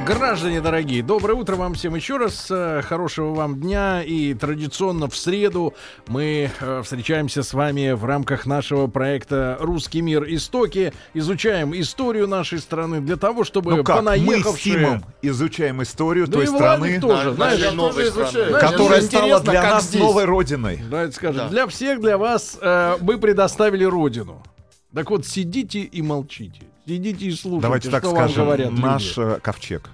Граждане дорогие, доброе утро вам всем еще раз. Э, Хорошего вам дня. И традиционно в среду мы э, встречаемся с вами в рамках нашего проекта «Русский мир. Истоки». Изучаем историю нашей страны для того, чтобы Ну как, мы с понаехавшие... Тимом изучаем историю Да той страны, тоже, Да, знаешь, тоже изучаю. которая Мне стала для нас здесь. новой родиной. Давайте скажем, Да. для всех, для вас э, мы предоставили родину. Так вот, сидите и молчите. Сидите и слушайте, Давайте так что вам скажем, говорят люди. наш э, ковчег.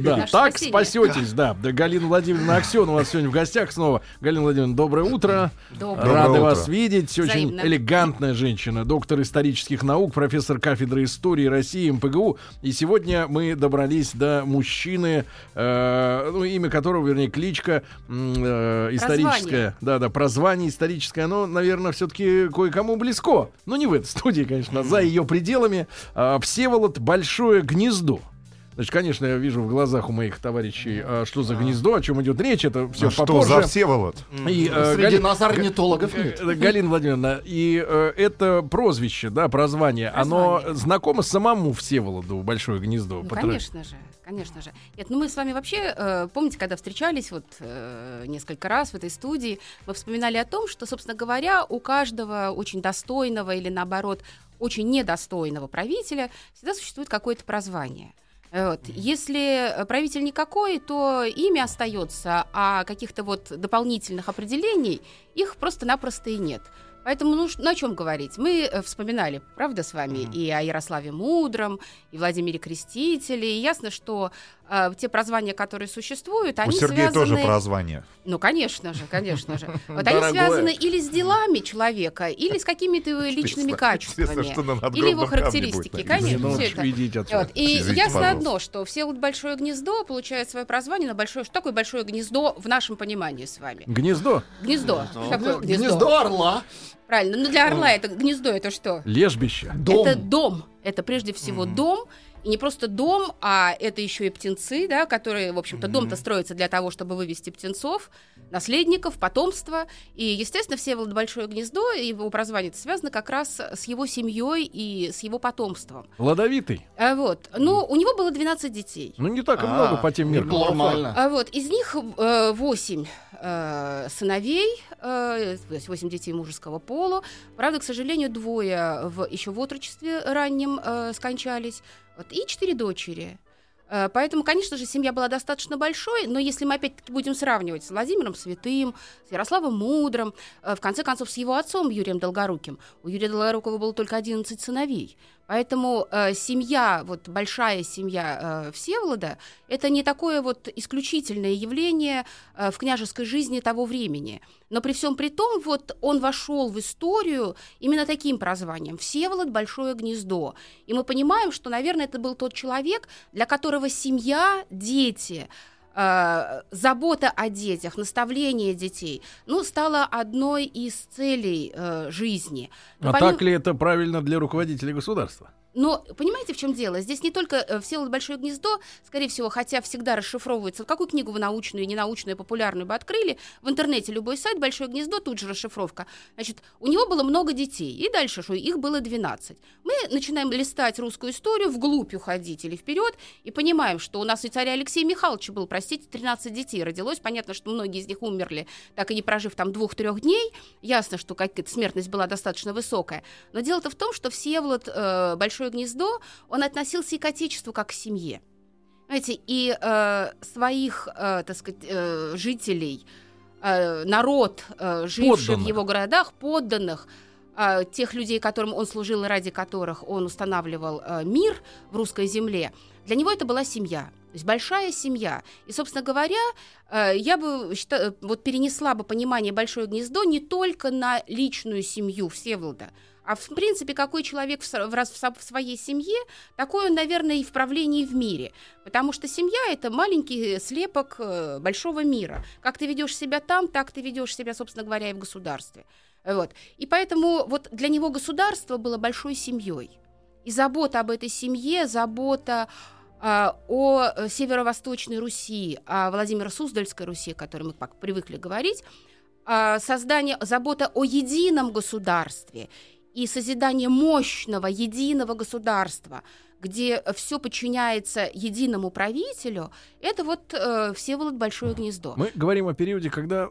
Да, так спасетесь, да. Галина Владимировна Аксен у вас сегодня в гостях снова. Галина Владимировна, доброе утро. Рады вас видеть. Очень элегантная женщина, доктор исторических наук, профессор кафедры истории России МПГУ. И сегодня мы добрались до мужчины, э, ну, имя которого, вернее, кличка э, историческая. Да, да, прозвание историческое. Оно, наверное, все-таки кое-кому близко. Но не в этой студии, конечно, за ее пределами. А, Всеволод Большое Гнездо. Значит, конечно, я вижу в глазах у моих товарищей, а, что за гнездо, о чем идет речь. Это все А что попозже. за Всеволод? И, э, Среди Гали- нас орнитологов нет. э, Галина Владимировна, и э, это прозвище, да, прозвание, оно Прозвание. знакомо самому Всеволоду Большое гнездо? Ну, Потра- конечно же, конечно же. Нет, ну мы с вами вообще, э, помните, когда встречались вот э, несколько раз в этой студии, мы вспоминали о том, что, собственно говоря, у каждого очень достойного или наоборот очень недостойного правителя всегда существует какое-то прозвание. Э, Вот. Если э, правитель никакой, то имя остается, а каких-то вот дополнительных определений их просто-напросто и нет. Поэтому ну, на чем говорить? Мы э, вспоминали, правда, с вами и о Ярославе Мудром, и Владимире Крестителе. И ясно, что э, те прозвания, которые существуют, У они Сергея связаны... тоже прозвание. Ну, конечно же, конечно же. Вот они связаны или с делами человека, или с какими-то его личными качествами. Или его характеристики, конечно. Уж это. И ясно одно, что все вот большое гнездо получает свое прозвание на большое. Что такое большое гнездо в нашем понимании с вами? Гнездо, гнездо? Гнездо орла. Правильно. Ну для орла это гнездо это что? лежбище. Дом. Это дом. Это прежде всего дом. И не просто дом, а это еще и птенцы, да, которые, в общем-то, дом-то строится для того, чтобы вывести птенцов, наследников, потомство. И, естественно, Всеволод Большое Гнездо, и его прозвание связано как раз с его семьей и с его потомством. Плодовитый. А вот. Ну, у него было 12 детей. Ну, не так и А, много по тем меркам. Нормально. А вот из них э, восемь э, сыновей, э, то есть восемь детей мужеского пола. Правда, к сожалению, двое в, еще в отрочестве раннем э, скончались. Вот, и четыре дочери. Э, Поэтому, конечно же, семья была достаточно большой, но если мы опять-таки будем сравнивать с Владимиром Святым, с Ярославом Мудрым, э, в конце концов, с его отцом Юрием Долгоруким, у Юрия Долгорукова было только 11 сыновей. Поэтому э, семья, вот большая семья э, Всеволода, это не такое вот исключительное явление э, в княжеской жизни того времени. Но при всем при том, вот он вошел в историю именно таким прозванием Всеволод Большое гнездо. И мы понимаем, что, наверное, это был тот человек, для которого семья, дети, э, забота о детях, наставление детей, ну, стало одной из целей э, жизни. Но А помимо- так ли это правильно для руководителя государства? Но понимаете, в чем дело? Здесь не только э, Всеволод Большое гнездо, скорее всего, хотя всегда расшифровывается, какую книгу вы научную, ненаучную, популярную бы открыли, в интернете любой сайт Большое гнездо, тут же расшифровка. Значит, у него было много детей, и дальше, что их было 12. Мы начинаем листать русскую историю, вглубь уходить или вперед, и понимаем, что у нас и царя Алексея Михайловича был, простите, 13 детей родилось. Понятно, что многие из них умерли, так и не прожив там двух-трех дней. Ясно, что какая-то смертность была достаточно высокая. Но дело-то в том, что Всеволод э, Большое гнездо, он относился и к отечеству как к семье. Знаете, и э, своих, э, так сказать, э, жителей, э, народ, э, живший в Подданных. его городах, подданных, э, тех людей, которым он служил и ради которых он устанавливал э, мир в русской земле, для него это была семья. То есть большая семья. И, собственно говоря, э, я бы счита- вот перенесла бы понимание большое гнездо не только на личную семью Всеволода, а в принципе, какой человек в, в в своей семье, такой он, наверное, и в правлении в мире. Потому что семья – это маленький слепок э, большого мира. Как ты ведешь себя там, так ты ведешь себя, собственно говоря, и в государстве. Вот. И поэтому вот для него государство было большой семьей. И забота об этой семье, забота а, о э, северо-восточной Руси, о Владимиро-Суздальской Руси, о которой мы привыкли говорить, а, создание, забота о едином государстве и созидание мощного единого государства, где все подчиняется единому правителю, это вот э, Всеволод Большое гнездо. Мы говорим о периоде, когда э,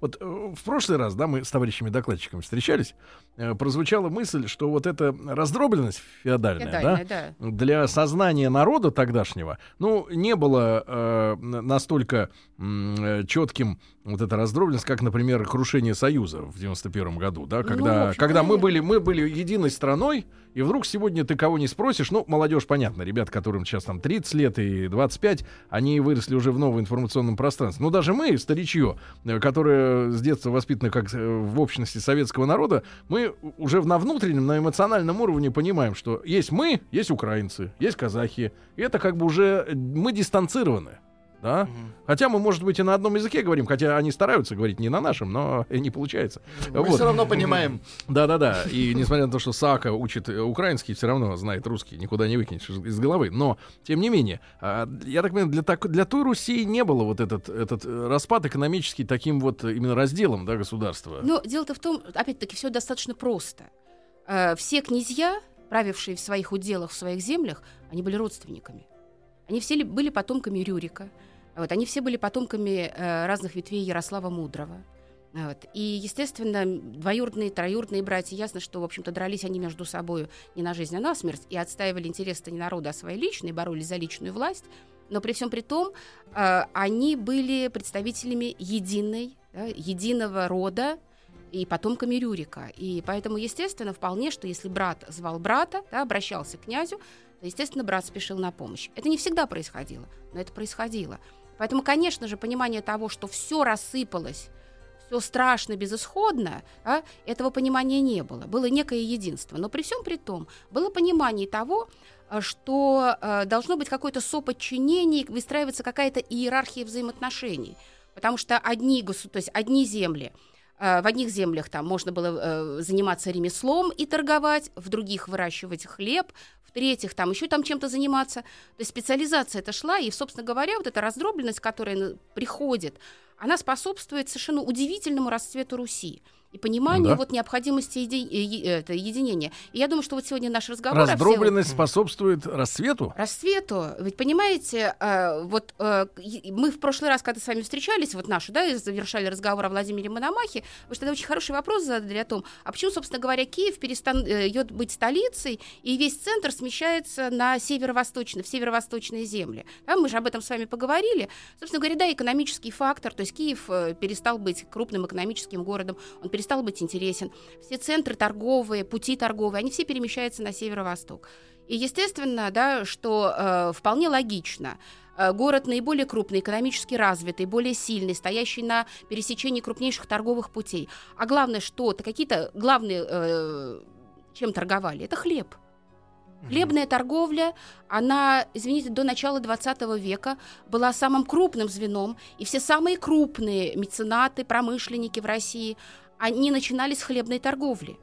вот э, в прошлый раз, да, мы с товарищами докладчиками встречались, э, прозвучала мысль, что вот эта раздробленность феодальная, Феодальная, да, да. для сознания народа тогдашнего, ну, не было э, настолько м, четким вот эта раздробленность, как, например, крушение Союза в 91 году, да, Ну, когда, общем, когда мы были, мы были единой страной, и вдруг сегодня ты кого не спросишь, ну, молодежь, понятно, ребят, которым сейчас там 30 лет и 25, они выросли уже в новом информационном пространстве. Но даже мы, старичье, э, которое с детства воспитано как э, в общности советского народа, мы уже на внутреннем, на эмоциональном уровне понимаем, что есть мы, есть украинцы, есть казахи. И это как бы уже э, мы дистанцированы. Да? Хотя мы, может быть, и на одном языке говорим, хотя они стараются говорить не на нашем, но не получается. Мы Вот. все равно понимаем. Да-да-да. И несмотря на то, что Сака учит э, украинский, все равно знает русский, никуда не выкинешь из головы. Но, тем не менее, а, я так понимаю, для, так- для той Руси не было вот этот, этот э, распад экономический таким вот именно разделом да, государства. Но дело-то в том, опять-таки, все достаточно просто. Э, Все князья, правившие в своих уделах, в своих землях, они были родственниками. Они все ли- были потомками Рюрика. Вот, они все были потомками э, разных ветвей Ярослава Мудрого. Вот. И, естественно, двоюродные, троюродные братья, ясно, что, в общем-то, дрались они между собой не на жизнь, а на смерть, и отстаивали интересы не народа, а свои личные, боролись за личную власть. Но при всем при том, э, они были представителями единой, да, единого рода, и потомками Рюрика. И поэтому, естественно, вполне, что если брат звал брата, да, обращался к князю, то, естественно, брат спешил на помощь. Это не всегда происходило, но это происходило. Поэтому, конечно же, понимание того, что все рассыпалось, все страшно, безысходно, а, этого понимания не было. Было некое единство. Но при всем при том, было понимание того, а, что э, должно быть какое-то соподчинение, выстраивается какая-то иерархия взаимоотношений. Потому что одни, то есть одни земли, э, в одних землях там можно было э, заниматься ремеслом и торговать, в других выращивать хлеб, в третьих там еще там чем-то заниматься. То есть специализация это шла, и, собственно говоря, вот эта раздробленность, которая ну, приходит, она способствует совершенно удивительному расцвету Руси и пониманию Да. вот необходимости еди- э, е- это, единения. И я думаю, что вот сегодня наш разговор... Раздробленность способствует расцвету. Расцвету. Ведь понимаете, э, вот э, мы в прошлый раз, когда с вами встречались, вот нашу, да, и завершали разговор о Владимире Мономахе, вы же тогда очень хороший вопрос задали о том, а почему, собственно говоря, Киев перестает быть столицей, и весь центр смещается на северо-восточный, в северо-восточные земли. Да, мы же об этом с вами поговорили. Собственно говоря, да, экономический фактор, то есть Киев э, перестал быть крупным экономическим городом, он перестал быть интересен. Все центры торговые, пути торговые, они все перемещаются на северо-восток. И естественно, да, что э, вполне логично. э, Город наиболее крупный, экономически развитый, более сильный, стоящий на пересечении крупнейших торговых путей. А главное, что то какие-то главные, э, чем торговали, это хлеб. Хлебная торговля, она, извините, до начала 20 века была самым крупным звеном, и все самые крупные меценаты, промышленники в России, они начинали с хлебной торговли.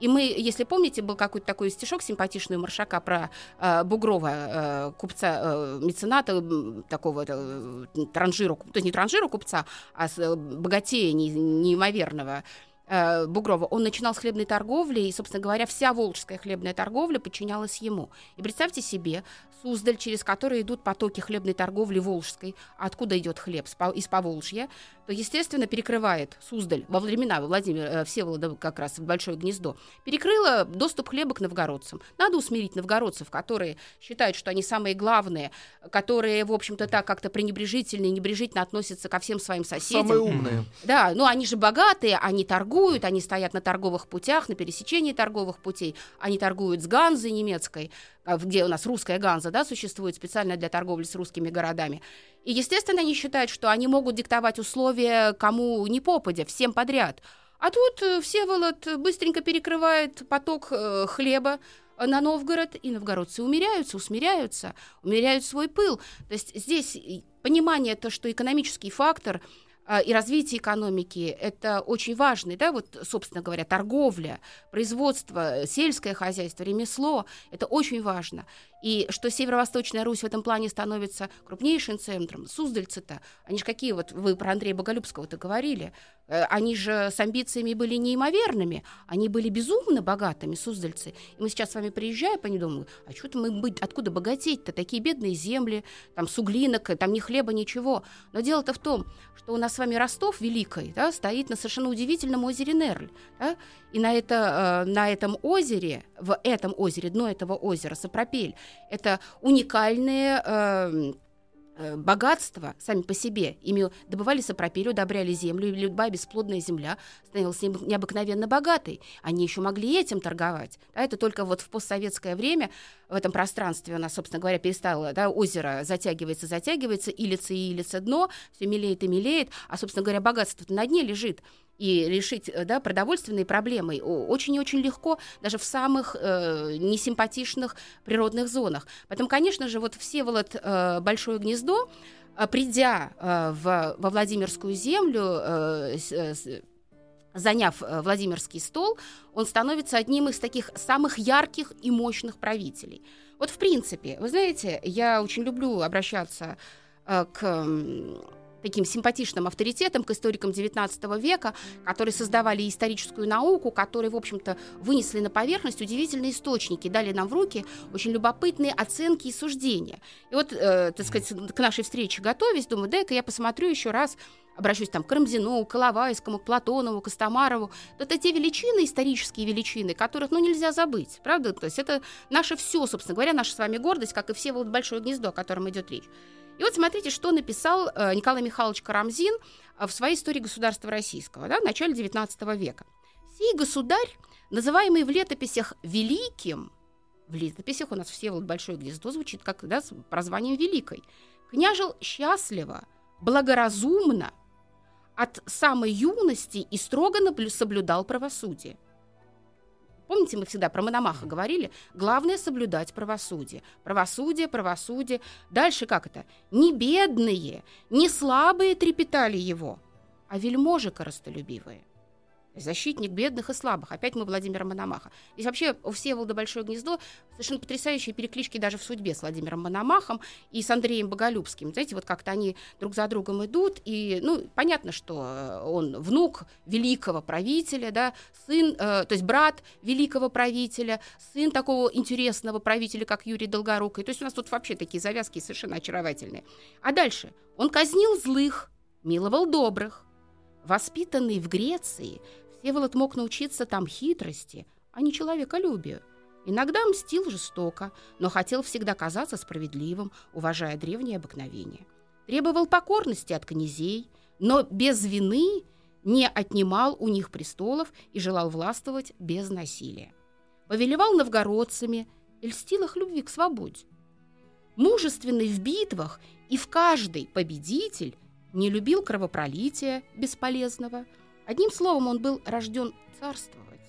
И мы, если помните, был какой-то такой стишок симпатичный у Маршака про э, Бугрова, э, купца, э, мецената, такого э, транжира, то есть не транжира купца, а с, э, богатея не- неимоверного, э, Бугрова, он начинал с хлебной торговли, и, собственно говоря, вся волжская хлебная торговля подчинялась ему. И представьте себе, Суздаль, через который идут потоки хлебной торговли волжской, откуда идет хлеб? Из Поволжья, то, естественно, перекрывает Суздаль во времена Владимира э, Всеволода как раз в Большое гнездо, перекрыла доступ хлеба к новгородцам. Надо усмирить новгородцев, которые считают, что они самые главные, которые, в общем-то, так как-то пренебрежительно и небрежительно относятся ко всем своим соседям. Самые умные. Да, ну они же богатые, они торгуют, они стоят на торговых путях, на пересечении торговых путей, они торгуют с Ганзой немецкой, а, где у нас русская Ганза, да, существует специально для торговли с русскими городами. И, естественно, они считают, что они могут диктовать условия кому не попадя, всем подряд. А тут э, Всеволод быстренько перекрывает поток э, хлеба э, на Новгород, и новгородцы умеряются, усмиряются, умеряют свой пыл. То есть здесь понимание то, что экономический фактор и развитие экономики – это очень важный, да, вот, собственно говоря, торговля, производство, сельское хозяйство, ремесло – это очень важно. И что Северо-Восточная Русь в этом плане становится крупнейшим центром, Суздальцы-то, они же какие, вот вы про Андрея Боголюбского-то говорили, э, они же с амбициями были неимоверными, они были безумно богатыми, суздальцы. И мы сейчас с вами приезжаем, они думают, а что-то мы быть, откуда богатеть-то, такие бедные земли, там суглинок, там ни хлеба, ничего. Но дело-то в том, что у нас с вами Ростов Великий да, стоит на совершенно удивительном озере Нерль. Да, и на, это, э, на этом озере, в этом озере, дно этого озера, Сапропель, это уникальные э, э, богатства сами по себе. Ими добывали сапропель, удобряли землю, и любая бесплодная земля становилась необыкновенно богатой. Они еще могли этим торговать. Да, это только вот в постсоветское время в этом пространстве у нас, собственно говоря, перестало, да, озеро затягивается, затягивается, и лица и лица дно, все мелеет и мелеет, а, собственно говоря, богатство на дне лежит и решить э, да, продовольственные проблемы очень и очень легко, даже в самых э, несимпатичных природных зонах. Поэтому, конечно же, вот Всеволод э, Большое гнездо, э, придя э, в, во Владимирскую землю, э, с, заняв э, Владимирский стол, он становится одним из таких самых ярких и мощных правителей. Вот в принципе, вы знаете, я очень люблю обращаться к таким симпатичным авторитетом к историкам XIX века, которые создавали историческую науку, которые, в общем-то, вынесли на поверхность удивительные источники, дали нам в руки очень любопытные оценки и суждения. И вот, э, так сказать, к нашей встрече готовясь, думаю, дай-ка я посмотрю еще раз обращусь там к Рамзину, к Иловайскому, к Платонову, к Костомарову. Это те величины, исторические величины, которых, ну, нельзя забыть, правда? То есть это наше все, собственно говоря, наша с вами гордость, как и все вот большое гнездо, о котором идет речь. И вот смотрите, что написал э, Николай Михайлович Карамзин э, в своей истории государства российского да, в начале XIX века. «Сей государь, называемый в летописях великим, в летописях у нас все вот большое гнездо звучит как да, с прозванием великой, княжил счастливо, благоразумно, от самой юности и строго соблюдал правосудие. Помните, мы всегда про Мономаха говорили? Главное соблюдать правосудие. Правосудие, правосудие. Дальше как это? Не бедные, не слабые трепетали его, а вельможи коростолюбивые защитник бедных и слабых. Опять мы Владимира Мономаха. Здесь вообще у Всеволода Большое гнездо совершенно потрясающие переклички даже в судьбе с Владимиром Мономахом и с Андреем Боголюбским. Знаете, вот как-то они друг за другом идут, и, ну, понятно, что э, он внук великого правителя, да, сын, э, то есть брат великого правителя, сын такого интересного правителя, как Юрий Долгорукий. То есть у нас тут вообще такие завязки совершенно очаровательные. А дальше он казнил злых, миловал добрых. Воспитанный в Греции, Всеволод мог научиться там хитрости, а не человеколюбию. Иногда мстил жестоко, но хотел всегда казаться справедливым, уважая древние обыкновения. Требовал покорности от князей, но без вины не отнимал у них престолов и желал властвовать без насилия. Повелевал новгородцами и льстил их любви к свободе. Мужественный в битвах и в каждый победитель не любил кровопролития бесполезного – Одним словом, он был рожден царствовать.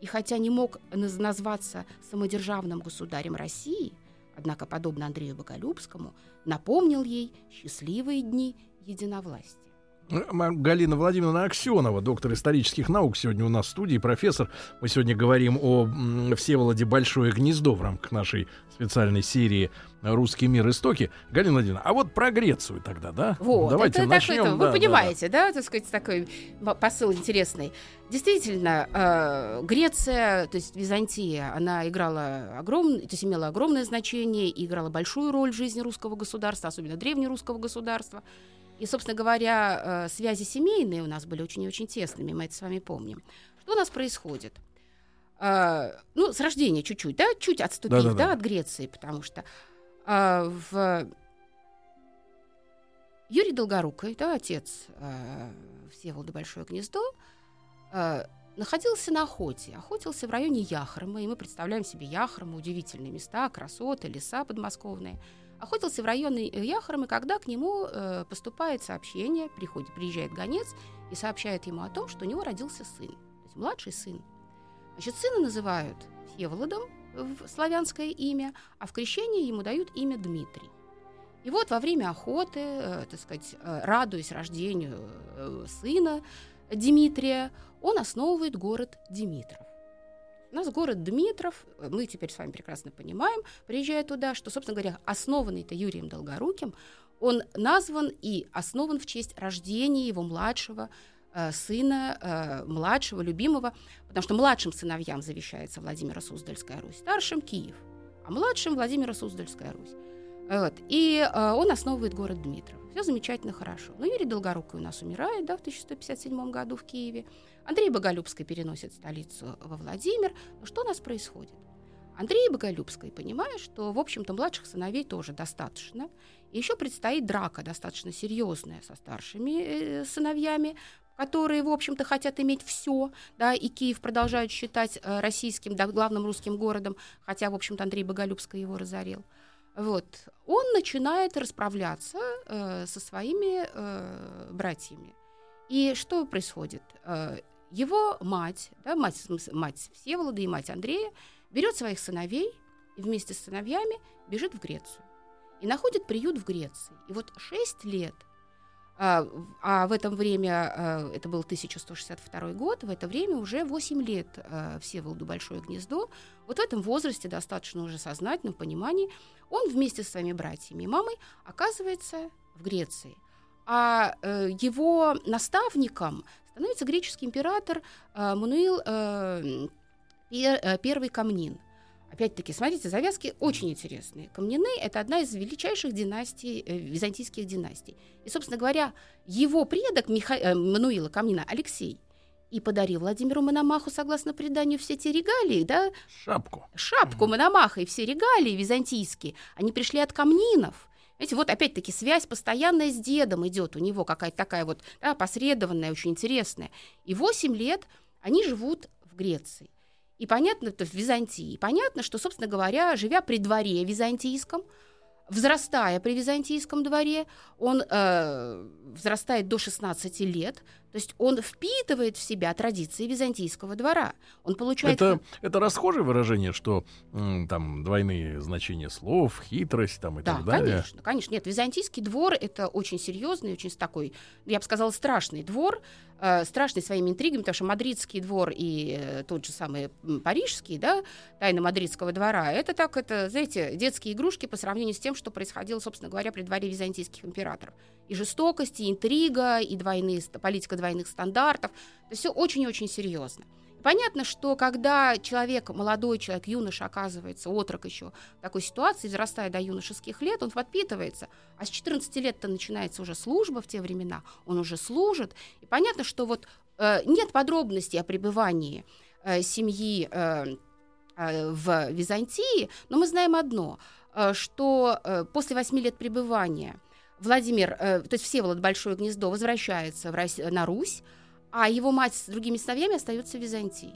И хотя не мог назваться самодержавным государем России, однако, подобно Андрею Боголюбскому, напомнил ей счастливые дни единовластия. Галина Владимировна Аксенова, доктор исторических наук, сегодня у нас в студии, профессор. Мы сегодня говорим о Всеволоде Большое гнездо в рамках нашей специальной серии «Русский мир. Истоки». Галина Владимировна, а вот про Грецию тогда, да? Вот, Давайте это, начнем. Это, да, вы понимаете, да, да, так сказать, такой посыл интересный. Действительно, э, Греция, то есть Византия, она играла огромное, то есть имела огромное значение, играла большую роль в жизни русского государства, особенно древнерусского государства. И, собственно говоря, э, связи семейные у нас были очень и очень тесными, мы это с вами помним. Что у нас происходит? Э, ну, с рождения чуть-чуть, да, чуть отступив, да, да, да. да от Греции, потому что э, в Юрий Долгорукой, да, отец э, Всеволода Большое Гнездо, э, находился на охоте. Охотился в районе Яхрома, и мы представляем себе Яхрома, удивительные места, красоты, леса подмосковные – охотился в районе Яхромы, когда к нему э, поступает сообщение, приходит, приезжает гонец и сообщает ему о том, что у него родился сын, то есть младший сын. Значит, сына называют Всеволодом в славянское имя, а в крещении ему дают имя Дмитрий. И вот во время охоты, э, так сказать, э, радуясь рождению э, сына Дмитрия, он основывает город Димитров. У нас город Дмитров, мы теперь с вами прекрасно понимаем, приезжая туда, что, собственно говоря, основанный-то Юрием Долгоруким, он назван и основан в честь рождения его младшего э, сына, э, младшего, любимого, потому что младшим сыновьям завещается Владимира Суздальская Русь, старшим Киев, а младшим Владимира Суздальская Русь. Вот. И э, он основывает город Дмитров. Все замечательно, хорошо. Но Юрий Долгорукий у нас умирает да, в 1157 году в Киеве. Андрей Боголюбский переносит столицу во Владимир. Но что у нас происходит? Андрей Боголюбский, понимая, что, в общем-то, младших сыновей тоже достаточно, и еще предстоит драка достаточно серьезная со старшими э, сыновьями, которые, в общем-то, хотят иметь все, да, и Киев продолжают считать э, российским, да, главным русским городом, хотя, в общем-то, Андрей Боголюбский его разорил. Вот. Он начинает расправляться э, со своими э, братьями. И что происходит? Э, его мать, да, мать, мать Всеволода и мать Андрея, берет своих сыновей и вместе с сыновьями бежит в Грецию. И находит приют в Греции. И вот шесть лет а, а в это время, а, это был 1162 год, в это время уже 8 лет а, Всеволоду Большое Гнездо. Вот в этом возрасте, достаточно уже сознательном понимании, он вместе со своими братьями и мамой оказывается в Греции. А э, его наставником становится греческий император э, Мануил э, пер, Первый Камнин. Опять-таки, смотрите, завязки очень интересные. Камнины – это одна из величайших династий, э, византийских династий. И, собственно говоря, его предок Миха... э, Мануила Камнина, Алексей, и подарил Владимиру Мономаху, согласно преданию, все те регалии, да? Шапку. Шапку mm Мономаха и все регалии византийские, они пришли от камнинов. Знаете, вот опять-таки связь постоянная с дедом идет у него, какая-то такая вот да, посредованная, очень интересная. И 8 лет они живут в Греции. И понятно, то в Византии. Понятно, что, собственно говоря, живя при дворе византийском, взрастая при византийском дворе, он э, взрастает до 16 лет, то есть он впитывает в себя традиции византийского двора. Он получает... Это, это расхожее выражение, что там двойные значения слов, хитрость там и да, так далее? конечно, конечно. Нет, византийский двор — это очень серьезный, очень такой, я бы сказала, страшный двор, э, страшный своими интригами, потому что мадридский двор и э, тот же самый парижский, да, тайна мадридского двора, это так, это, знаете, детские игрушки по сравнению с тем, что происходило, собственно говоря, при дворе византийских императоров. И жестокость, и интрига, и двойные, политика двойных стандартов. Это все очень и очень серьезно. Понятно, что когда человек, молодой человек, юноша оказывается, отрок еще в такой ситуации, взрастая до юношеских лет, он подпитывается. А с 14 лет-то начинается уже служба в те времена, он уже служит. И понятно, что вот э, нет подробностей о пребывании э, семьи э, э, в Византии, но мы знаем одно, э, что э, после 8 лет пребывания Владимир, э, то есть Всеволод Большое Гнездо возвращается в Рось, на Русь, а его мать с другими сыновьями остается в Византии.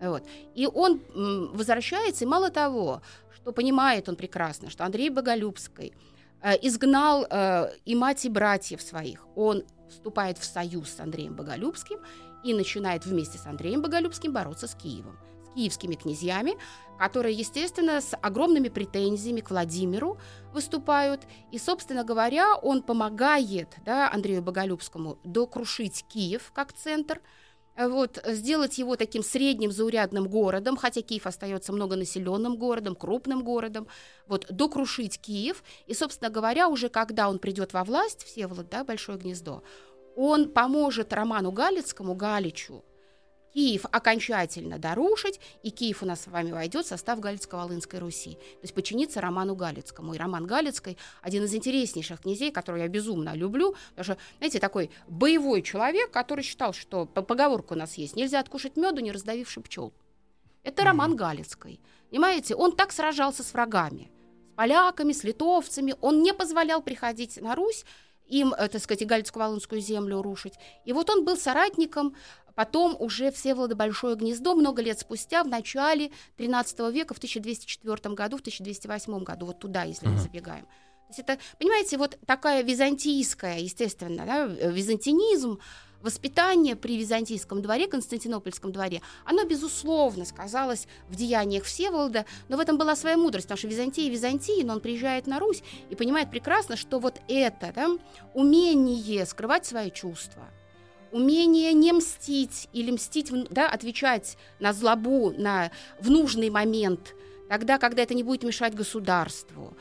Вот. И он м, возвращается, и мало того, что понимает он прекрасно, что Андрей Боголюбский э, изгнал э, и мать, и братьев своих. Он вступает в союз с Андреем Боголюбским и начинает вместе с Андреем Боголюбским бороться с Киевом киевскими князьями, которые, естественно, с огромными претензиями к Владимиру выступают. И, собственно говоря, он помогает да, Андрею Боголюбскому докрушить Киев как центр, вот, сделать его таким средним заурядным городом, хотя Киев остается многонаселенным городом, крупным городом, вот, докрушить Киев. И, собственно говоря, уже когда он придет во власть, Всеволод, да, Большое гнездо, он поможет Роману Галицкому, Галичу, Киев окончательно дорушить, и Киев у нас с вами войдет в состав Галицко-Волынской Руси. То есть подчиниться Роману Галицкому. И Роман Галицкий один из интереснейших князей, которого я безумно люблю, потому что, знаете, такой боевой человек, который считал, что поговорка у нас есть, нельзя откушать меду, не раздавивши пчел. Это mm-hmm. Роман Галицкий. Понимаете, он так сражался с врагами, с поляками, с литовцами, он не позволял приходить на Русь, им, э, так сказать, Галицко-Волынскую землю рушить. И вот он был соратником Потом уже Всеволода Большое гнездо много лет спустя, в начале 13 века, в 1204 году, в 1208 году, вот туда, если uh-huh. мы забегаем. То есть это, понимаете, вот такая византийская, естественно, да, византинизм, воспитание при византийском дворе, Константинопольском дворе, оно, безусловно, сказалось в деяниях Всеволода, но в этом была своя мудрость, потому что Византия Византия, но он приезжает на Русь и понимает прекрасно, что вот это да, умение скрывать свои чувства, умение не мстить или мстить, да, отвечать на злобу на, в нужный момент, тогда, когда это не будет мешать государству,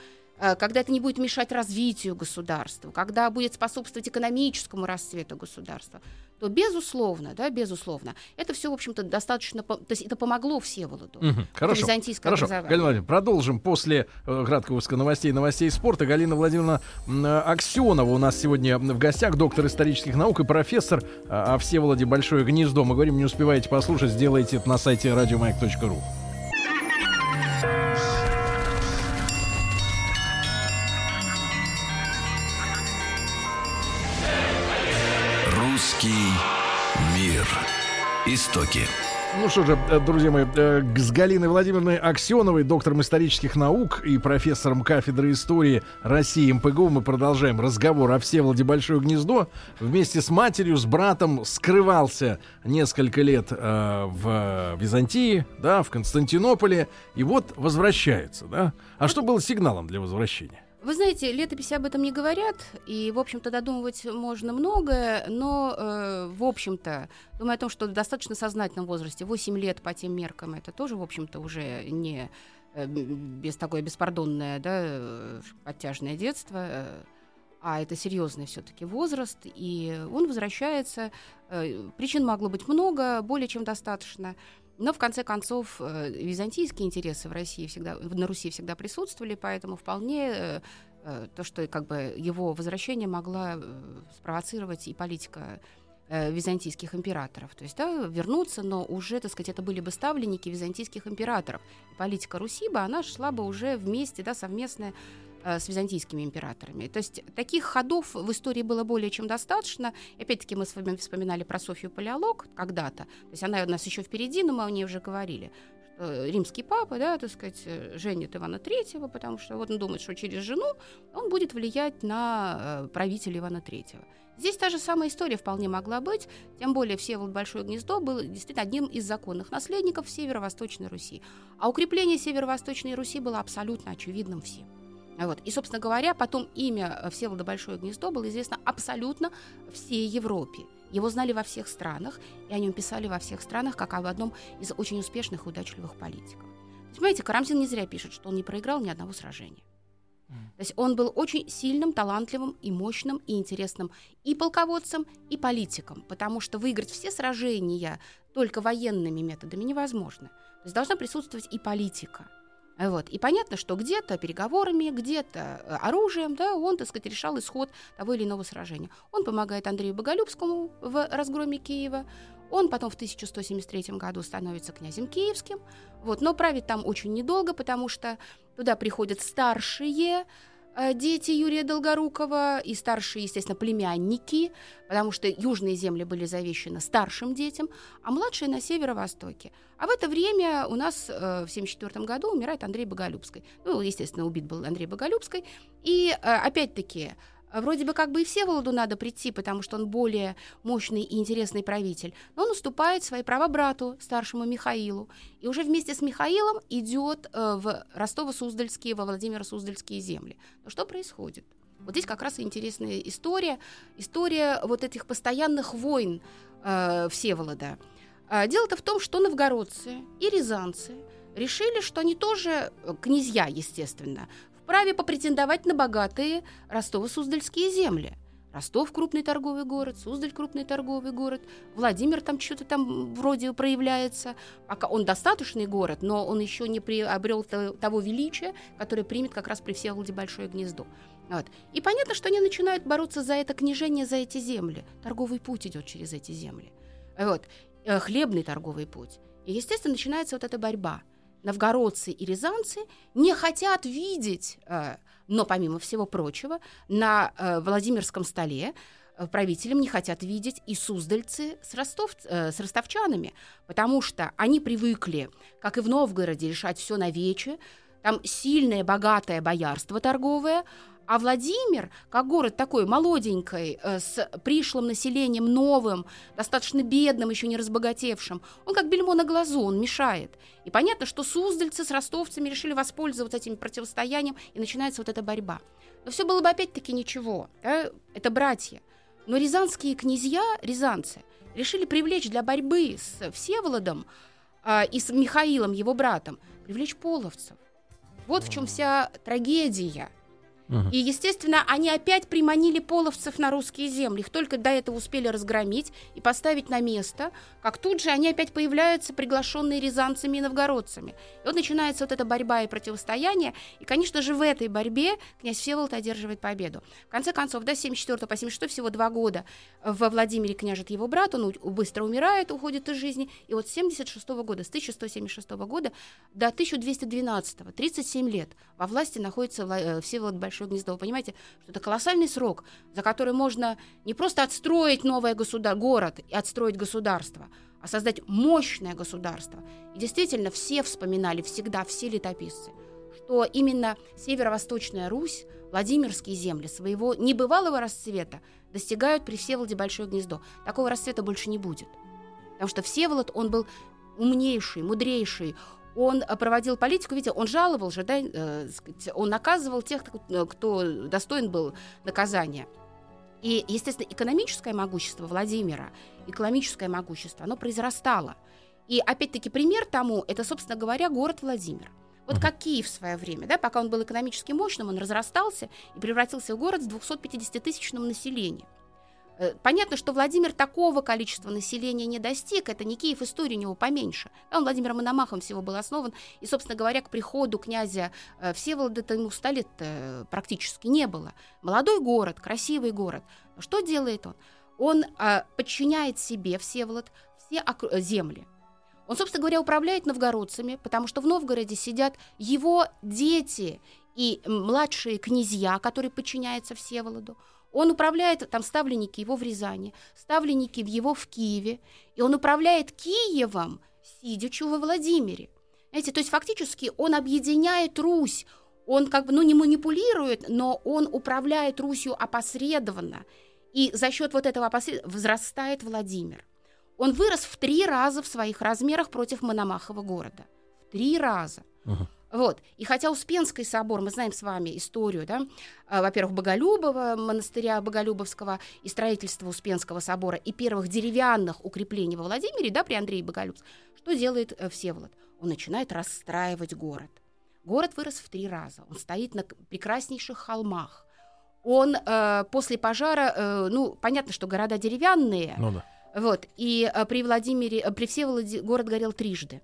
когда это не будет мешать развитию государства, когда будет способствовать экономическому расцвету государства, то безусловно, да, безусловно, это все, в общем-то, достаточно, то есть это помогло Всеволоду. Мгм, Хорошо. Византийское Хорошо. Галина Владимировна, продолжим после э, краткого выпуска новостей новостей спорта. Галина Владимировна э, Аксенова у нас сегодня в гостях, доктор исторических наук и профессор э, о Всеволоде Большое гнездо. Мы говорим, не успеваете послушать, сделайте это на сайте радиомаяк.ру. Истоки. Ну что же, э, друзья мои, э, с Галиной Владимировной Аксеновой, доктором исторических наук и профессором кафедры истории России МПГУ мы продолжаем разговор о Всеволоде Большое Гнездо. Вместе с матерью, с братом скрывался несколько лет э, в Византии, да, в Константинополе, и вот возвращается, да. А что было сигналом для возвращения? Вы знаете, летописи об этом не говорят, и, в общем-то, додумывать можно многое, но, э, в общем-то, думаю о том, что в достаточно сознательном возрасте, 8 лет по тем меркам, это тоже, в общем-то, уже не э, без такое беспардонное, да, э, оттяжное детство, э, а это серьезный все-таки возраст, и он возвращается. э, Причин могло быть много, более чем достаточно. Но в конце концов э, византийские интересы в России всегда, на Руси всегда присутствовали, поэтому вполне э, э, то, что как бы его возвращение могла спровоцировать и политика византийских императоров. То есть, да, вернуться, но уже, так сказать, это были бы ставленники византийских императоров. Политика Руси бы, она шла бы уже вместе, да, совместная с византийскими императорами. То есть таких ходов в истории было более чем достаточно. Опять-таки мы с вами вспоминали про Софью Палеолог когда-то. То есть она у нас еще впереди, но мы о ней уже говорили римский папа, да, так сказать, э, женит Ивана Третьего, потому что вот он думает, что через жену он будет влиять на э, правителя Ивана Третьего. Здесь та же самая история вполне могла быть, тем более Всеволод Большое Гнездо был действительно одним из законных наследников Северо-Восточной Руси. А укрепление Северо-Восточной Руси было абсолютно очевидным всем. Вот. И, собственно говоря, потом имя э, Всеволода Большое Гнездо было известно абсолютно всей Европе. Его знали во всех странах, и о нем писали во всех странах, как об одном из очень успешных и удачливых политиков. Есть, Понимаете, Карамзин не зря пишет, что он не проиграл ни одного сражения. То есть он был очень сильным, талантливым и мощным, и интересным и полководцем, и политиком, потому что выиграть все сражения только военными методами невозможно. То есть должна присутствовать и политика. Вот. И понятно, что где-то переговорами, где-то э, оружием, да, он, так сказать, решал исход того или иного сражения. Он помогает Андрею Боголюбскому в разгроме Киева. Он потом в 1173 году становится князем киевским, вот, но правит там очень недолго, потому что туда приходят старшие э, дети Юрия Долгорукова и старшие, естественно, племянники, потому что южные земли были завещены старшим детям, а младшие на северо-востоке. А в это время у нас э, в 1974 году умирает Андрей Боголюбский. Ну, естественно, убит был Андрей Боголюбский. И, э, опять-таки, Вроде бы как бы и Всеволоду надо прийти, потому что он более мощный и интересный правитель. Но он уступает свои права брату, старшему Михаилу. И уже вместе с Михаилом идет э, в Ростово-Суздальские, во Владимиро-Суздальские земли. Но что происходит? Вот здесь как раз интересная история. История вот этих постоянных войн э, Всеволода. А, Дело-то в том, что новгородцы и рязанцы решили, что они тоже э, князья, естественно, вправе попретендовать на богатые Ростово-Суздальские земли. Ростов крупный торговый город, Суздаль крупный торговый город, Владимир там что-то там вроде проявляется. Пока он достаточный город, но он еще не приобрел то- того величия, которое примет как раз при Всеволоде Большое гнездо. Вот. И понятно, что они начинают бороться за это княжение, за эти земли. Торговый путь идет через эти земли. Вот. Э, Хлебный торговый путь. И, естественно, начинается вот эта борьба. Новгородцы и рязанцы не хотят видеть, э, но помимо всего прочего, на э, Владимирском столе э, правителям не хотят видеть и суздальцы с, ростов, с ростовчанами, потому что они привыкли, как и в Новгороде, решать все на вече, там сильное, богатое боярство торговое, а Владимир, как город такой молоденький, э, с пришлым населением новым, достаточно бедным, еще не разбогатевшим, он как бельмо на глазу, он мешает. И понятно, что суздальцы с ростовцами решили воспользоваться этим противостоянием, и начинается вот эта борьба. Но все было бы опять-таки ничего. да, Это братья. Но рязанские князья, рязанцы, решили привлечь для борьбы с Всеволодом а, и с Михаилом, его братом, привлечь половцев. Вот в чем вся трагедия. И, естественно, они опять приманили половцев на русские земли. Их только до этого успели разгромить и поставить на место, как тут же они опять появляются, приглашенные рязанцами и новгородцами. И вот начинается вот эта борьба и противостояние. И, конечно же, в этой борьбе князь Всеволод одерживает победу. В конце концов, до 74 по 76 всего два года во Владимире княжет его брат, он быстро умирает, уходит из жизни. И вот с 76 года, с 1176 года до 1212, 37 лет, во власти находится э, Всеволод Большое Гнездо. Вы понимаете, что это колоссальный срок, за который можно не просто отстроить новое государ- город и отстроить государство, а создать мощное государство. И действительно, все вспоминали, всегда все летописцы, что именно северо-восточная Русь, Владимирские земли своего небывалого расцвета достигают при Всеволоде Большое Гнездо. Такого расцвета больше не будет. Потому что Всеволод, он был умнейший, мудрейший, он э, проводил политику, видите, он жаловал же, да, э, он наказывал тех, кто- кто достоин был наказания. И, естественно, экономическое могущество Владимира, экономическое могущество, оно произрастало. И, опять-таки, пример тому, это, собственно говоря, город Владимир. Вот как Киев в свое время, да, пока он был экономически мощным, он разрастался и превратился в город с 250-тысячным населением. Э, Понятно, что Владимир такого количества населения не достиг, это не Киев, история у него поменьше. Он Владимиром Мономахом всего был основан, и, собственно говоря, к приходу князя э, Всеволода ему ста э, практически не было. Молодой город, красивый город. Что делает он? Он подчиняет себе, Всеволод, все земли. Он, собственно говоря, управляет новгородцами, потому что в Новгороде сидят его дети и младшие князья, которые подчиняются Всеволоду. Он управляет, там ставленники его в Рязани, ставленники его в Киеве, и он управляет Киевом, сидячи во Владимире. Знаете, то есть фактически он объединяет Русь, он как бы, ну, не манипулирует, но он управляет Русью опосредованно. И за счет вот этого опосредованно возрастает Владимир. Он вырос в три раза в своих размерах против Мономахова города. В три раза. Вот. И хотя Успенский собор, мы знаем с вами историю, да, а, во-первых, Боголюбова, монастыря Боголюбовского и строительства Успенского собора, и первых деревянных укреплений во Владимире, да, при Андрее Боголюбском, что делает э, Всеволод? Он начинает расстраивать город. Город вырос в три раза. Он стоит на прекраснейших холмах. Он э, после пожара, э, ну, понятно, что города деревянные, Ну да. вот, и э, при Владимире, э, при Всеволоде город горел трижды.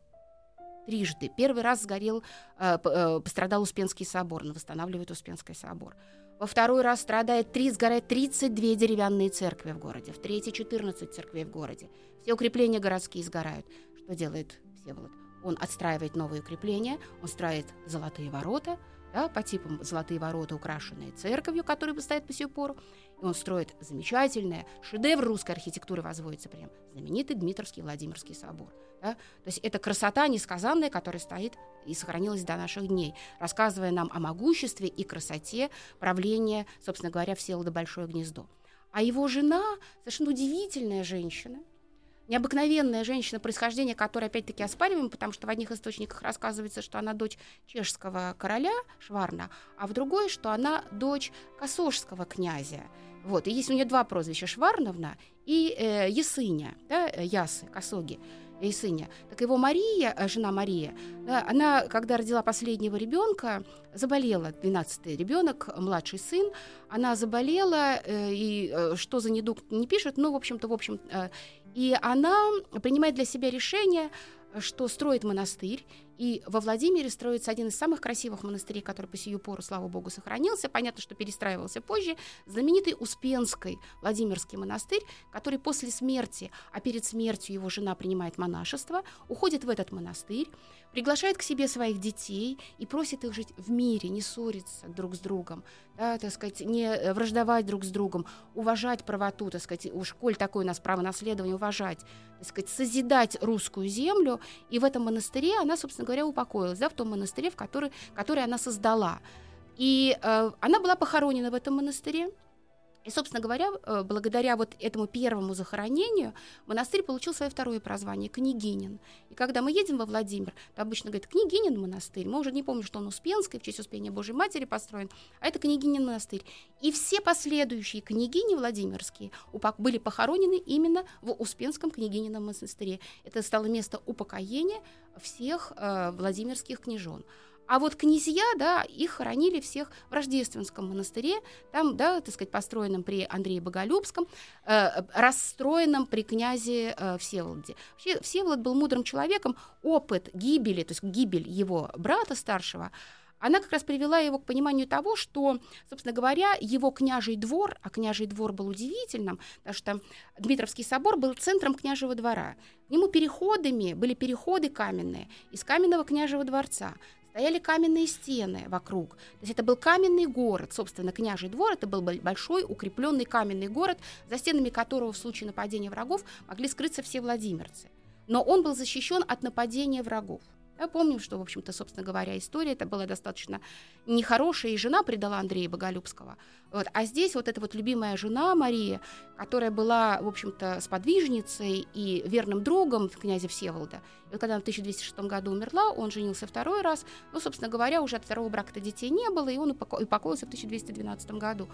Трижды. Первый раз сгорел, э, э, пострадал Успенский собор, восстанавливает Успенский собор. Во второй раз страдает, три, сгорает 32 деревянные церкви в городе, в третий 14 церквей в городе. Все укрепления городские сгорают. Что делает Всеволод? Он отстраивает новые укрепления, он строит золотые ворота, да, по типам золотые ворота, украшенные церковью, которые стоят по сию пору. И он строит замечательное, шедевр русской архитектуры возводится прям, знаменитый Дмитровский Владимирский собор. Да? То есть это красота несказанная, которая стоит и сохранилась до наших дней, рассказывая нам о могуществе и красоте правления, собственно говоря, Всеволода Большое Гнездо. А его жена, совершенно удивительная женщина, необыкновенная женщина происхождения, которая опять-таки оспариваем, потому что в одних источниках рассказывается, что она дочь чешского короля Шварна, а в другой, что она дочь косожского князя. Вот, и есть у нее два прозвища Шварновна и э, Ясыня, да, э, Ясы, Косоги. Ясыня. Так его Мария, э, жена Мария, она, когда родила последнего ребенка, заболела, 12-й ребенок, младший сын, она заболела, э, и э, что за недуг не пишет, ну, в общем-то, в общем, и она принимает для себя решение, что строит монастырь, и во Владимире строится один из самых красивых монастырей, который по сию пору, слава богу, сохранился. Понятно, что перестраивался позже. Знаменитый Успенский Владимирский монастырь, который после смерти, а перед смертью его жена принимает монашество, уходит в этот монастырь, приглашает к себе своих детей и просит их жить в мире, не ссориться друг с другом, да, так сказать, не э, враждовать друг с другом, уважать правоту, так сказать, уж коль такое у нас право наследования, уважать, так сказать, созидать русскую землю. И в этом монастыре она, собственно говоря, упокоилась да, в том монастыре, в который, который она создала. И э, она была похоронена в этом монастыре. И, собственно говоря, э, благодаря вот этому первому захоронению монастырь получил свое второе прозвание – Княгинин. И когда мы едем во Владимир, то обычно говорят «Княгинин монастырь». Мы уже не помним, что он Успенский, в честь Успения Божьей Матери построен, а это Княгинин монастырь. И все последующие княгини Владимирские были похоронены именно в Успенском княгинином монастыре. Это стало место упокоения всех э, владимирских княжон. А вот князья, да, их хоронили всех в Рождественском монастыре, там, да, так сказать, построенном при Андрее Боголюбском, э, расстроенном при князе э, Всеволоде. Вообще, Всеволод был мудрым человеком, опыт гибели, то есть гибель его брата старшего, она как раз привела его к пониманию того, что, собственно говоря, его княжий двор, а княжий двор был удивительным, потому что Дмитровский собор был центром княжего двора. К нему переходами были переходы каменные из каменного княжего дворца. Стояли каменные стены вокруг. То есть это был каменный город, собственно, княжий двор. Это был большой укрепленный каменный город, за стенами которого в случае нападения врагов могли скрыться все владимирцы. Но он был защищен от нападения врагов. Я помню, что, в общем-то, собственно говоря, история это была достаточно нехорошая, и жена предала Андрея Боголюбского. Вот. А здесь вот эта вот любимая жена Мария, которая была, в общем-то, сподвижницей и верным другом князя Всеволода. И вот когда она в 1206 году умерла, он женился второй раз. Ну, собственно говоря, уже от второго брака-то детей не было, и он упокоился в 1212 году.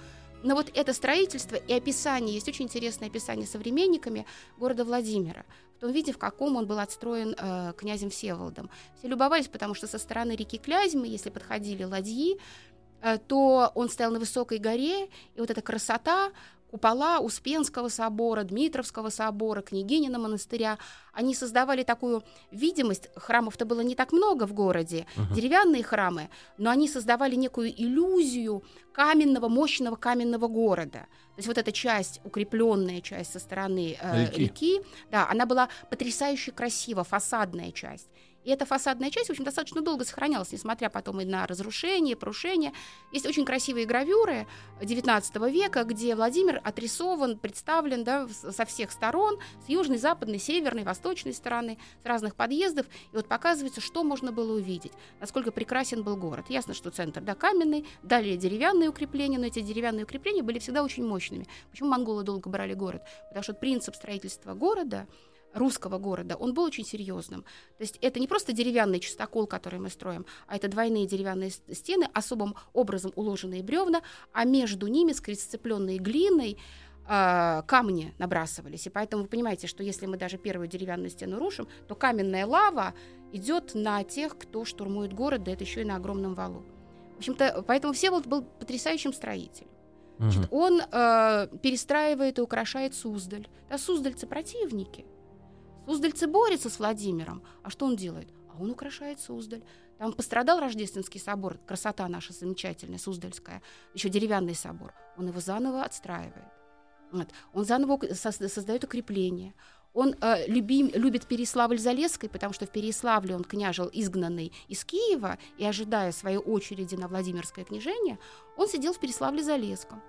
Но вот это строительство и описание, есть очень интересное описание современниками города Владимира, в том виде, в каком он был отстроен э, князем Всеволодом. Все любовались, потому что со стороны реки Клязьмы, если подходили ладьи, э, то он стоял на высокой горе, и вот эта красота, купола Успенского собора, Дмитровского собора, Княгинина монастыря, они создавали такую видимость, храмов-то было не так много в городе, uh-huh. деревянные храмы, но они создавали некую иллюзию каменного, мощного каменного города. То есть вот эта часть, укрепленная часть со стороны э, реки. реки, да, она была потрясающе красива, фасадная часть. И эта фасадная часть, в общем, достаточно долго сохранялась, несмотря потом и на разрушение, порушение. Есть очень красивые гравюры XIX века, где Владимир отрисован, представлен да, со всех сторон, с южной, западной, северной, восточной стороны, с разных подъездов. И вот показывается, что можно было увидеть, насколько прекрасен был город. Ясно, что центр да, каменный, далее деревянные укрепления, но эти деревянные укрепления были всегда очень мощными. Почему монголы долго брали город? Потому что принцип строительства города – русского города, он был очень серьезным. То есть это не просто деревянный чистокол, который мы строим, а это двойные деревянные стены, особым образом уложенные бревна, а между ними скрепленные глиной э, камни набрасывались. И поэтому вы понимаете, что если мы даже первую деревянную стену рушим, то каменная лава идет на тех, кто штурмует город, да это еще и на огромном валу. В общем-то, поэтому Всеволод был потрясающим строителем. Значит, он э, перестраивает и украшает Суздаль. Да, суздальцы противники. Суздальцы борются с Владимиром. А что он делает? А он украшает Суздаль. Там пострадал Рождественский собор, красота наша замечательная, Суздальская, еще деревянный собор. Он его заново отстраивает. Вот. Он заново создает укрепление. Он э, любим, любит Переславль-Залесской, потому что в Переславле он княжил изгнанный из Киева, и, ожидая своей очереди на Владимирское княжение, он сидел в Переславле-Залесском.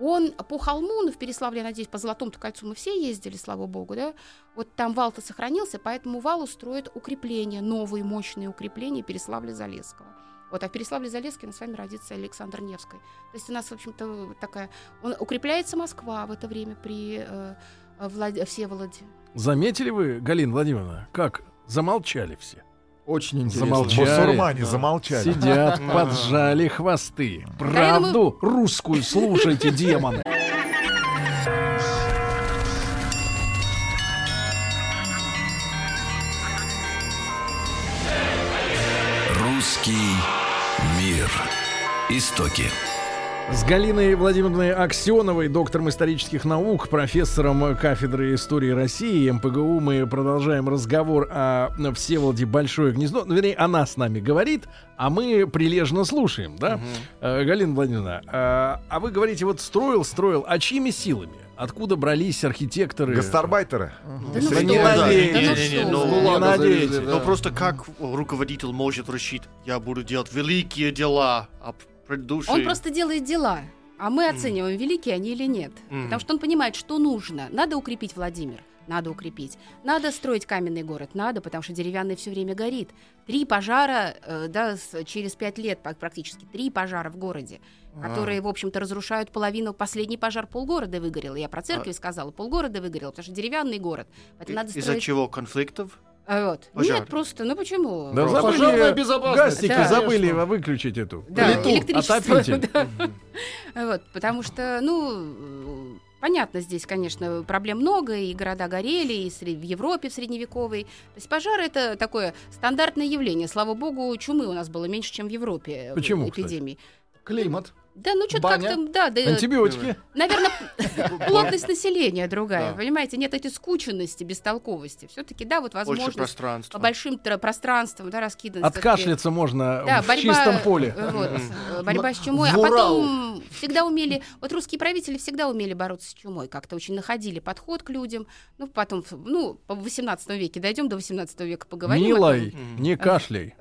Он по холму, ну, в Переславле, я надеюсь, по Золотому-то кольцу мы все ездили, слава богу, да, вот там вал-то сохранился, поэтому валу строят укрепления, новые мощные укрепления Переславля-Залесского. Вот, а в Переславле-Залеске на с вами родится Александр Невский. То есть у нас, в общем-то, такая... Он, укрепляется Москва в это время при э, Влад... Всеволоде. Заметили вы, Галина Владимировна, как замолчали все? Очень интересно. Замолчали. Бусурмане замолчали. Сидят, поджали хвосты. Правду русскую слушайте, демоны. Русский мир. Истоки. С Галиной Владимировной Аксеновой, доктором исторических наук, профессором кафедры истории России МПГУ, мы продолжаем разговор о Всеволоде Большое Гнездо. Ну, вернее, она с нами говорит, а мы прилежно слушаем, да? Угу. Галина Владимировна, а, а вы говорите, вот строил, строил, а чьими силами? Откуда брались архитекторы? Гастарбайтеры. Да ну Да не надейтесь. ну ну. Не надейтесь. завезли, да. Но просто как руководитель может решить, я буду делать великие дела, а предыдущие... Он просто делает дела, а мы оцениваем, великие они или нет. Мгм. Потому что он понимает, что нужно. Надо укрепить Владимир. Надо укрепить. Надо строить каменный город. Надо, потому что деревянный все время горит. Три пожара, э, да, с- через пять лет практически, три пожара в городе, которые, в общем-то, разрушают половину. Последний пожар полгорода выгорел. Я про церкви сказала, полгорода выгорел, потому что деревянный город. Поэтому надо Из-за строить... чего конфликтов? А, вот. Пожар. Нет, просто, ну почему? Да Пожарная забыли, безопасность, гастики Да. забыли конечно. выключить эту. Да, плиту, электричество. отопитель. да. Вот, потому что, ну, понятно, здесь, конечно, проблем много, и города горели, и в Европе в средневековой. То есть пожар это такое стандартное явление. Слава богу, чумы у нас было меньше, чем в Европе. Почему, кстати? эпидемий. Климат. Да, ну что-то как-то, да, да, Антибиотики. наверное, плотность населения другая, понимаете, нет этой скученности, бестолковости. Все-таки, да, вот возможность пространства. по большим тра- пространствам, да, всё-таки. Откашляться можно в чистом поле. э, э, борьба с чумой. А потом всегда умели, вот русские правители всегда умели бороться с чумой, как-то очень находили подход к людям. Ну, потом, ну, по 18 веке дойдем до 18 века поговорим. Милой, не кашляй.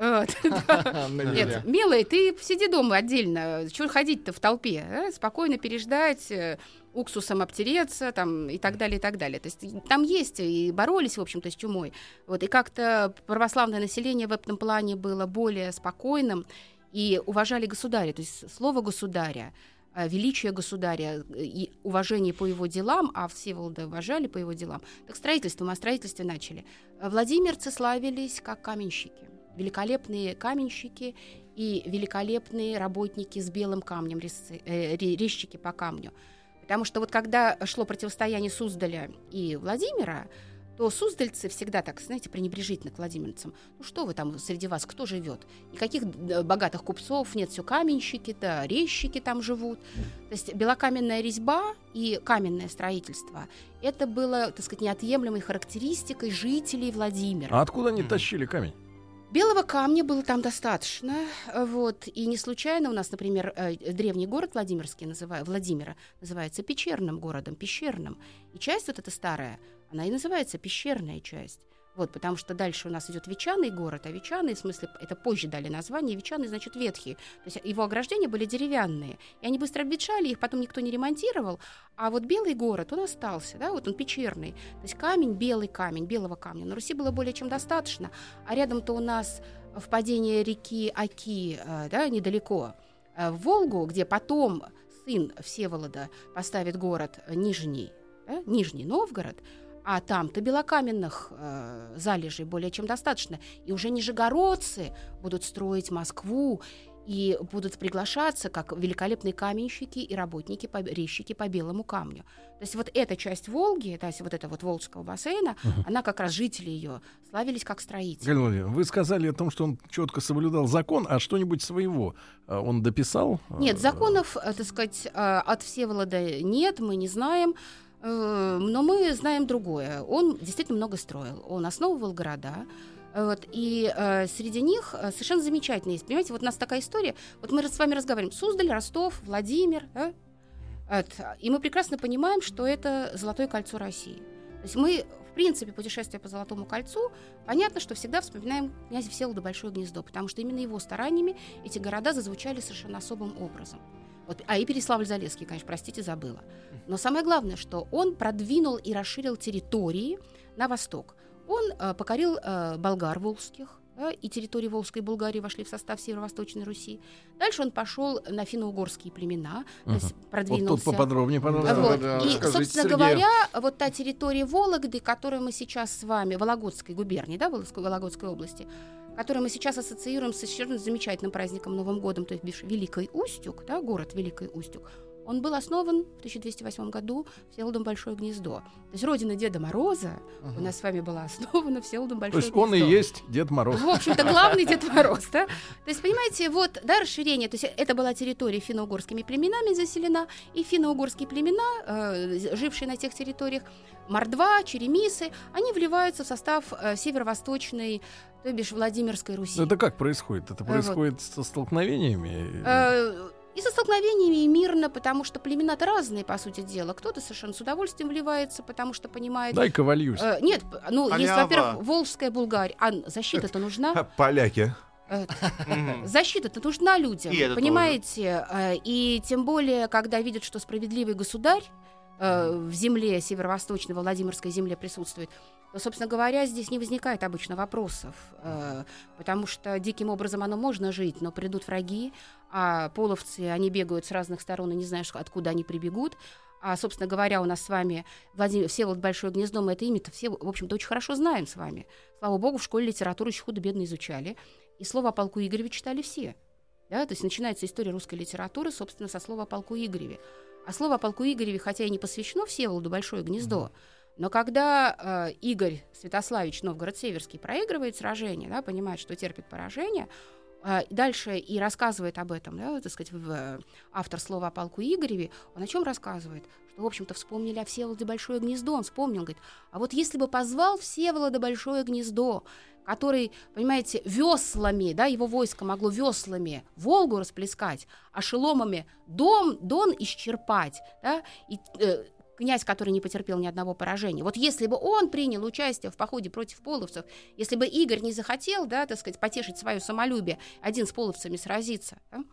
Нет, милая, ты сиди дома отдельно. Чего ходить-то в толпе? а? Спокойно переждать, э, уксусом обтереться там, и так далее, и так далее. То есть там есть и боролись, в общем-то, с чумой. Вот, и как-то православное население в этом плане было более спокойным и уважали государя. То есть слово государя, э, величие государя и уважение по его делам, а Всеволода уважали по его делам, так строительством, о строительстве начали. Владимирцы славились как каменщики. Великолепные каменщики и великолепные работники с белым камнем, резцы- э, ре- резчики по камню. Потому что вот когда шло противостояние Суздаля и Владимира, то суздальцы всегда так, знаете, пренебрежительно к владимирцам. Ну что вы там среди вас, кто живет? Никаких э, богатых купцов нет, все каменщики, да, резчики там живут. То есть белокаменная резьба и каменное строительство – это было, так сказать, неотъемлемой характеристикой жителей Владимира. А откуда они тащили камень? Белого камня было там достаточно, э, вот, и не случайно у нас, например, э, древний город Владимирский, называя, Владимира, называется пещерным городом, пещерным, и часть вот эта старая, она и называется пещерная часть, вот, потому что дальше у нас идет Вечаный город, а Вечаный, в смысле, это позже дали название, Вечаный, значит, ветхий, то есть его ограждения были деревянные, и они быстро обветшали, их потом никто не ремонтировал, а вот белый город, он остался, да, вот он пещерный, то есть камень, белый камень, белого камня. На Руси было более чем достаточно, а рядом-то у нас впадение реки Аки, э, да, недалеко, э, в Волгу, где потом сын Всеволода поставит город э, Нижний, да, Нижний Новгород, а там-то белокаменных э, залежей более чем достаточно. И уже нижегородцы будут строить Москву и будут приглашаться как великолепные каменщики и работники, по, резчики по белому камню. То есть вот эта часть Волги, то есть вот эта вот Волжского бассейна, она как раз жители ее славились как строители. Галина Владимировна, вы сказали о том, что он четко соблюдал закон, а что-нибудь своего э, он дописал? Нет, законов, э, так сказать, э, от Всеволода нет, мы не знаем. Э, Но мы знаем другое. Он действительно много строил. Он основывал города. Э, Вот, и э, среди них э, совершенно замечательно есть. Понимаете, вот у нас такая история. Вот мы с вами разговариваем. Суздаль, Ростов, Владимир. да? Это- и мы прекрасно понимаем, что это Золотое кольцо России. То есть мы, в принципе, путешествие по Золотому кольцу, понятно, что всегда вспоминаем князя Всеволода Большое гнездо, потому что именно его стараниями эти города зазвучали совершенно особым образом. Вот, а и Переславль-Залесский, конечно, простите, забыла. Но самое главное, что он продвинул и расширил территории на восток. Он э, покорил э, болгар волжских, да, и территории Волжской Булгарии вошли в состав Северо-Восточной Руси. Дальше он пошел на финно-угорские племена, то есть Вот продвинулся. тут поподробнее, пожалуйста. вот, да, и, расскажите, собственно Сергей. говоря, вот та территория Вологды, которую мы сейчас с вами, Вологодской губернии, да, Вологодской, Вологодской области, которую мы сейчас ассоциируем с совершенно замечательным праздником Новым годом, то есть бишь Великий Устюг, да, город Великий Устюг, он был основан в 1208 году Всеволодом Большое гнездо. То есть родина Деда Мороза у нас с вами была основана Всеволодом То Большое есть гнездо. он и есть Дед Мороз. В общем-то, главный Дед Мороз, да? То есть, понимаете, вот, да, расширение, то есть это была территория финно-угорскими племенами заселена, и финно-угорские племена, э, жившие на тех территориях, Мордва, Черемисы, они вливаются в состав э, северо-восточной, то бишь Владимирской Руси. Это как происходит? Это вот. происходит со столкновениями? Э, И со столкновениями и мирно, потому что племена-то разные, по сути дела. Кто-то совершенно с удовольствием вливается, потому что понимает... Дай-ка вольюсь. Э, нет, ну, есть, Халява. во-первых, Волжская Булгария. А защита-то нужна? Поляки. Э. Защита-то нужна людям, И понимаете? Э, И тем более, когда видят, что справедливый государь э, в земле, северо-восточной, во Владимирской земле присутствует, то, собственно говоря, здесь не возникает обычно вопросов, э, потому что диким образом оно можно жить, но придут враги, а половцы, они бегают с разных сторон, и не знаешь, откуда они прибегут. А, собственно говоря, у нас с вами Владимир Всеволод Большое Гнездо, мы это имя-то все, в общем-то, очень хорошо знаем с вами. Слава богу, в школе литературу еще худо-бедно изучали. И слово о полку Игореве читали все. Да? То есть начинается история русской литературы, собственно, со слова о полку Игореве. А слово о полку Игореве, хотя и не посвящено Всеволоду Большое Гнездо, но когда э, Игорь Святославич Новгород-Северский проигрывает сражение, да, понимает, что терпит поражение, дальше и рассказывает об этом, да, так сказать, в, э, автор слова о полку Игореве, он о чем рассказывает? Что, в общем-то, вспомнили о Всеволоде Большое Гнездо, он вспомнил, говорит, а вот если бы позвал Всеволода Большое Гнездо, который, понимаете, веслами, да, его войско могло веслами Волгу расплескать, а шеломами Дон, Дон исчерпать, да, и э, князь, который не потерпел ни одного поражения. Вот если бы он принял участие в походе против половцев, если бы Игорь не захотел, да, так сказать, потешить свое самолюбие, один с половцами сразиться, да,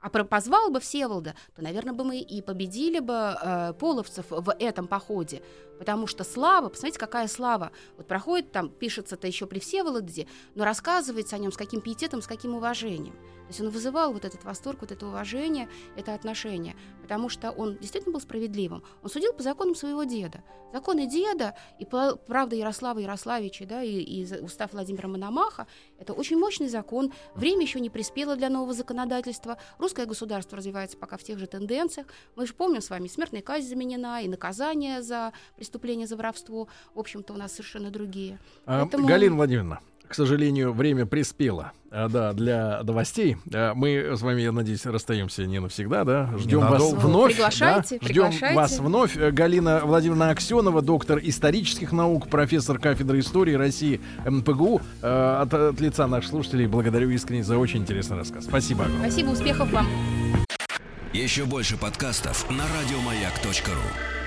а позвал бы Всеволода, то, наверное, бы мы и победили бы э, половцев в этом походе. Потому что слава, посмотрите, какая слава. Вот проходит там, пишется-то еще при Всеволоде, но рассказывается о нем с каким пиететом, с каким уважением. То есть он вызывал вот этот восторг, вот это уважение, это отношение, потому что он действительно был справедливым. Он судил по законам своего деда. Законы деда и правда Ярослава Ярославича, да, и, и устав Владимира Мономаха – это очень мощный закон. Время еще не приспело для нового законодательства. Русское государство развивается пока в тех же тенденциях. Мы же помним с вами, смертная казнь заменена, и наказание за преступление за воровство, в общем-то, у нас совершенно другие. А, Поэтому... Галина Владимировна, к сожалению, время приспело. А, да, для новостей. А, мы с вами, я надеюсь, расстаемся не навсегда, да? Ждем вас вновь. Приглашайте, да? Ждем приглашайте. вас вновь. Галина Владимировна Аксенова, доктор исторических наук, профессор кафедры истории России МПГУ. А, от, от лица наших слушателей благодарю искренне за очень интересный рассказ. Спасибо. Спасибо, успехов вам. Еще больше подкастов на радиомаяк.ру